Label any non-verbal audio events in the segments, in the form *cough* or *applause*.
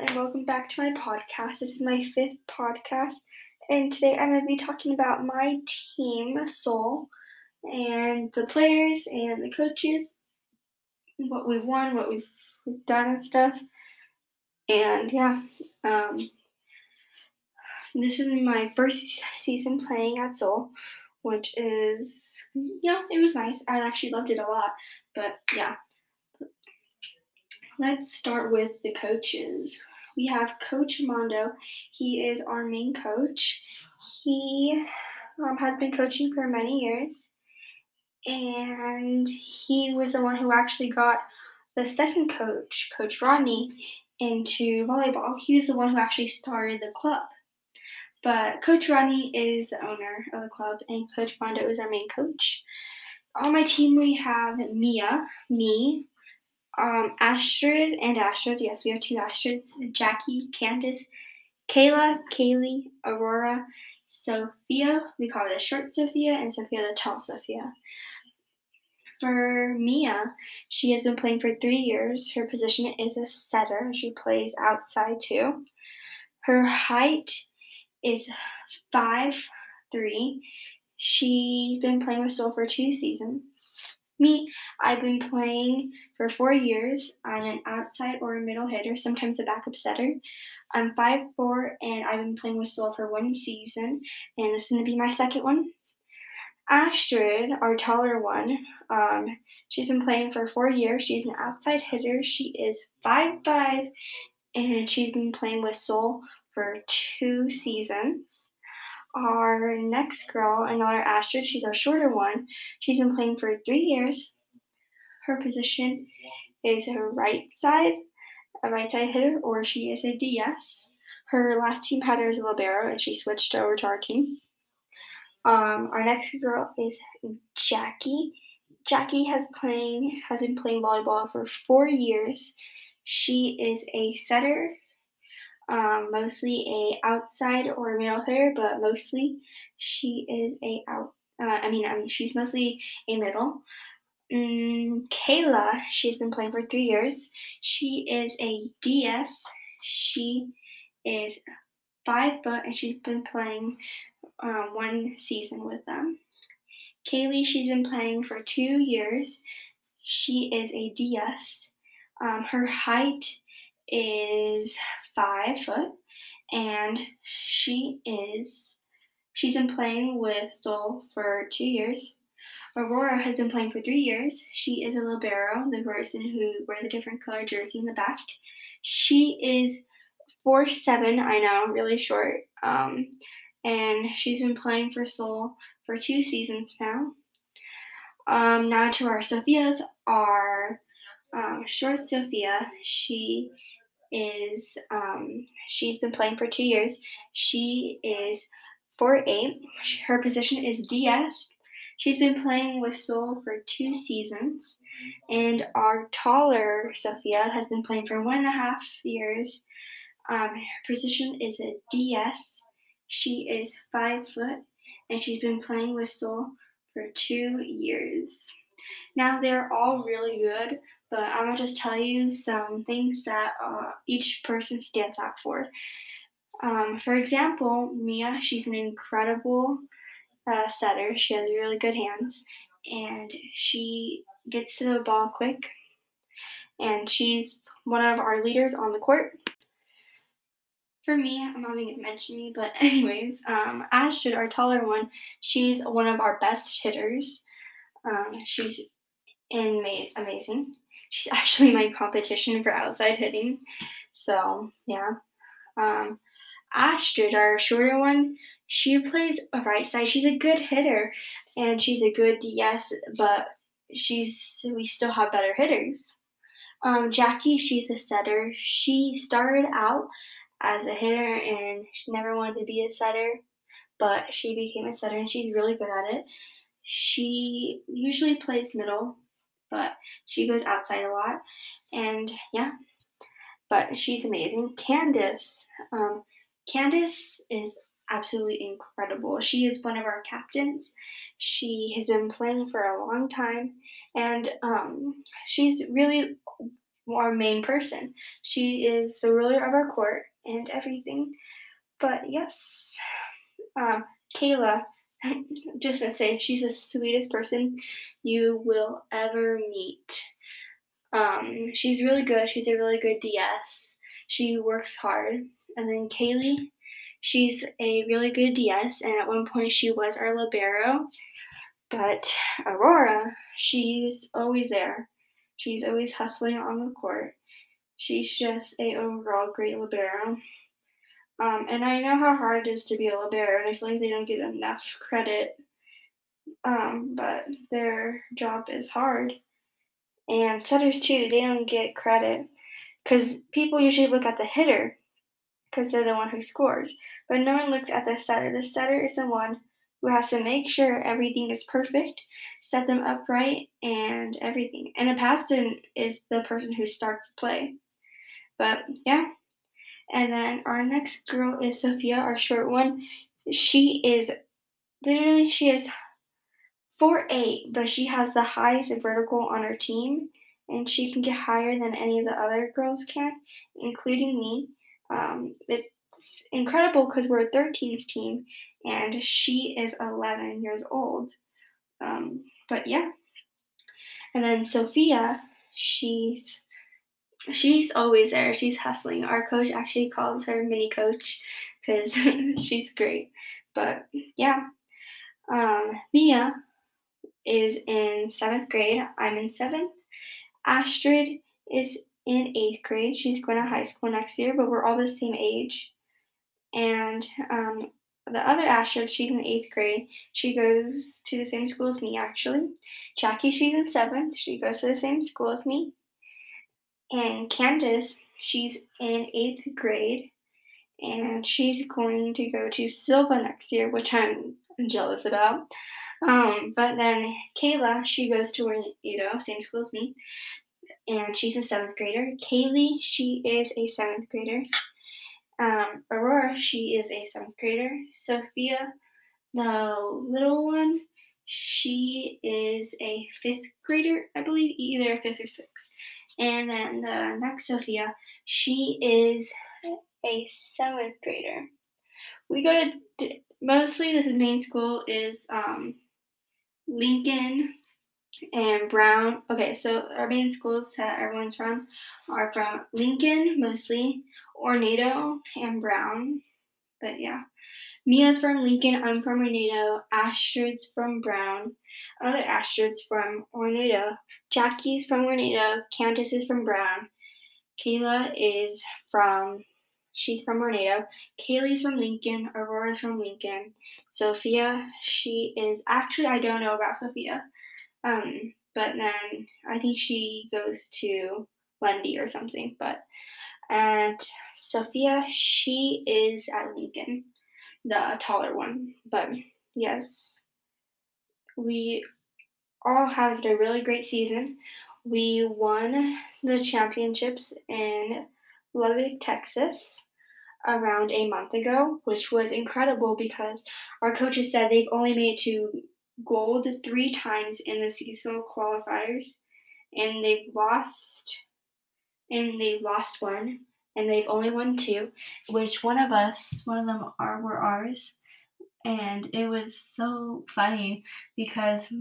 and welcome back to my podcast. This is my fifth podcast, and today I'm going to be talking about my team, Soul, and the players and the coaches, what we've won, what we've done, and stuff. And yeah, um, this is my first season playing at Soul, which is, yeah, it was nice. I actually loved it a lot, but yeah. Let's start with the coaches. We have Coach Mondo. He is our main coach. He um, has been coaching for many years, and he was the one who actually got the second coach, Coach Rodney, into volleyball. He was the one who actually started the club. But Coach Rodney is the owner of the club, and Coach Mondo is our main coach. On my team, we have Mia, me, um, Astrid and Astrid. Yes, we have two Astrids. Jackie, Candace, Kayla, Kaylee, Aurora, Sophia. We call her the short Sophia, and Sophia the tall Sophia. For Mia, she has been playing for three years. Her position is a setter. She plays outside too. Her height is five three. She's been playing with Soul for two seasons. Me, I've been playing for four years. I'm an outside or a middle hitter, sometimes a backup setter. I'm five four, and I've been playing with Soul for one season, and this is going to be my second one. Astrid, our taller one, um, she's been playing for four years. She's an outside hitter. She is five five, and she's been playing with Soul for two seasons. Our next girl, another Astrid, she's our shorter one. She's been playing for three years. Her position is a right side, a right side hitter, or she is a DS. Her last team had her as a libero, and she switched over to our team. Um, our next girl is Jackie. Jackie has playing has been playing volleyball for four years. She is a setter um, mostly a outside or middle hitter, but mostly she is a out. Uh, I mean, I mean, she's mostly a middle. Mm, Kayla, she's been playing for three years. She is a DS. She is five foot, and she's been playing um, one season with them. Kaylee, she's been playing for two years. She is a DS. Um, her height is five foot, and she is she's been playing with Soul for two years. Aurora has been playing for three years. She is a libero, the person who wears a different color jersey in the back. She is four seven, I know, really short. Um, and she's been playing for Soul for two seasons now. Um, now to our Sophias, our um, short Sophia. She is um, she's been playing for two years. She is four eight. Her position is DS. She's been playing with Soul for two seasons, and our taller Sophia has been playing for one and a half years. Um, her position is a DS. She is five foot, and she's been playing with Soul for two years. Now they're all really good, but I'm gonna just tell you some things that uh, each person stands out for. Um, for example, Mia, she's an incredible uh, setter. She has really good hands, and she gets to the ball quick. And she's one of our leaders on the court. For me, I'm not even gonna mention me, but *laughs* anyways, um, Astrid, our taller one, she's one of our best hitters. Um, she's in amazing. She's actually my competition for outside hitting. So yeah. Um, Astrid, our shorter one, she plays a right side. She's a good hitter and she's a good DS, but she's we still have better hitters. Um, Jackie, she's a setter. She started out as a hitter and she never wanted to be a setter, but she became a setter and she's really good at it. She usually plays middle, but she goes outside a lot. And yeah, but she's amazing. Candace, um, Candace is absolutely incredible. She is one of our captains. She has been playing for a long time, and um, she's really our main person. She is the ruler of our court and everything. But yes, um, Kayla, just to say, she's the sweetest person you will ever meet. Um, she's really good. She's a really good DS. She works hard. And then Kaylee, she's a really good DS, and at one point she was our libero. But Aurora, she's always there. She's always hustling on the court. She's just a overall great libero. Um, and I know how hard it is to be a libero, and I feel like they don't get enough credit. Um, but their job is hard. And setters too, they don't get credit because people usually look at the hitter because they're the one who scores, but no one looks at the setter. The setter is the one who has to make sure everything is perfect, set them up right, and everything. And the passer is the person who starts the play. But yeah. And then our next girl is Sophia, our short one. She is literally she is four eight, but she has the highest vertical on her team, and she can get higher than any of the other girls can, including me. Um, it's incredible because we're a 13s team, and she is 11 years old. Um, but yeah. And then Sophia, she's she's always there. She's hustling. Our coach actually calls her mini coach because *laughs* she's great. But yeah. Um, Mia is in seventh grade. I'm in seventh. Astrid is in eighth grade. She's going to high school next year, but we're all the same age. And um, the other Astrid, she's in eighth grade. She goes to the same school as me, actually. Jackie, she's in seventh. She goes to the same school as me. And Candace, she's in eighth grade. And she's going to go to Silva next year, which I'm jealous about. Um, but then Kayla, she goes to Orlando, same school as me, and she's a seventh grader. Kaylee, she is a seventh grader. Um, Aurora, she is a seventh grader. Sophia, the little one, she is a fifth grader, I believe, either fifth or sixth. And then the next Sophia, she is a seventh grader. We go to mostly this main school is um, Lincoln and Brown. Okay, so our main schools that everyone's from are from Lincoln mostly, Ornado, and Brown. But yeah. Mia's from Lincoln, I'm from Ornado, Astrid's from Brown, other Astrid's from Ornado, Jackie's from Ornado, Candace is from Brown, Kayla is from she's from Ornado, Kaylee's from Lincoln, Aurora's from Lincoln, Sophia, she is actually I don't know about Sophia. Um, but then I think she goes to Lundy or something, but and Sophia, she is at Lincoln, the taller one. But yes, we all had a really great season. We won the championships in Lubbock, Texas around a month ago, which was incredible because our coaches said they've only made to gold three times in the seasonal qualifiers and they've lost and they've lost one, and they've only won two, which one of us, one of them are were ours, and it was so funny because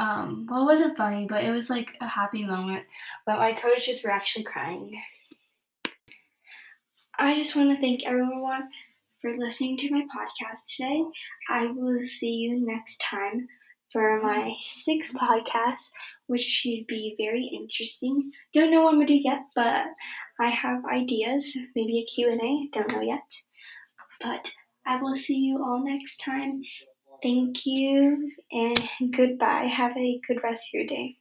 um well it wasn't funny but it was like a happy moment. But my coaches were actually crying. I just want to thank everyone for listening to my podcast today. I will see you next time for my sixth podcast, which should be very interesting. Don't know what I'm gonna do yet, but I have ideas. Maybe a Q&A, don't know yet. But I will see you all next time. Thank you and goodbye. Have a good rest of your day.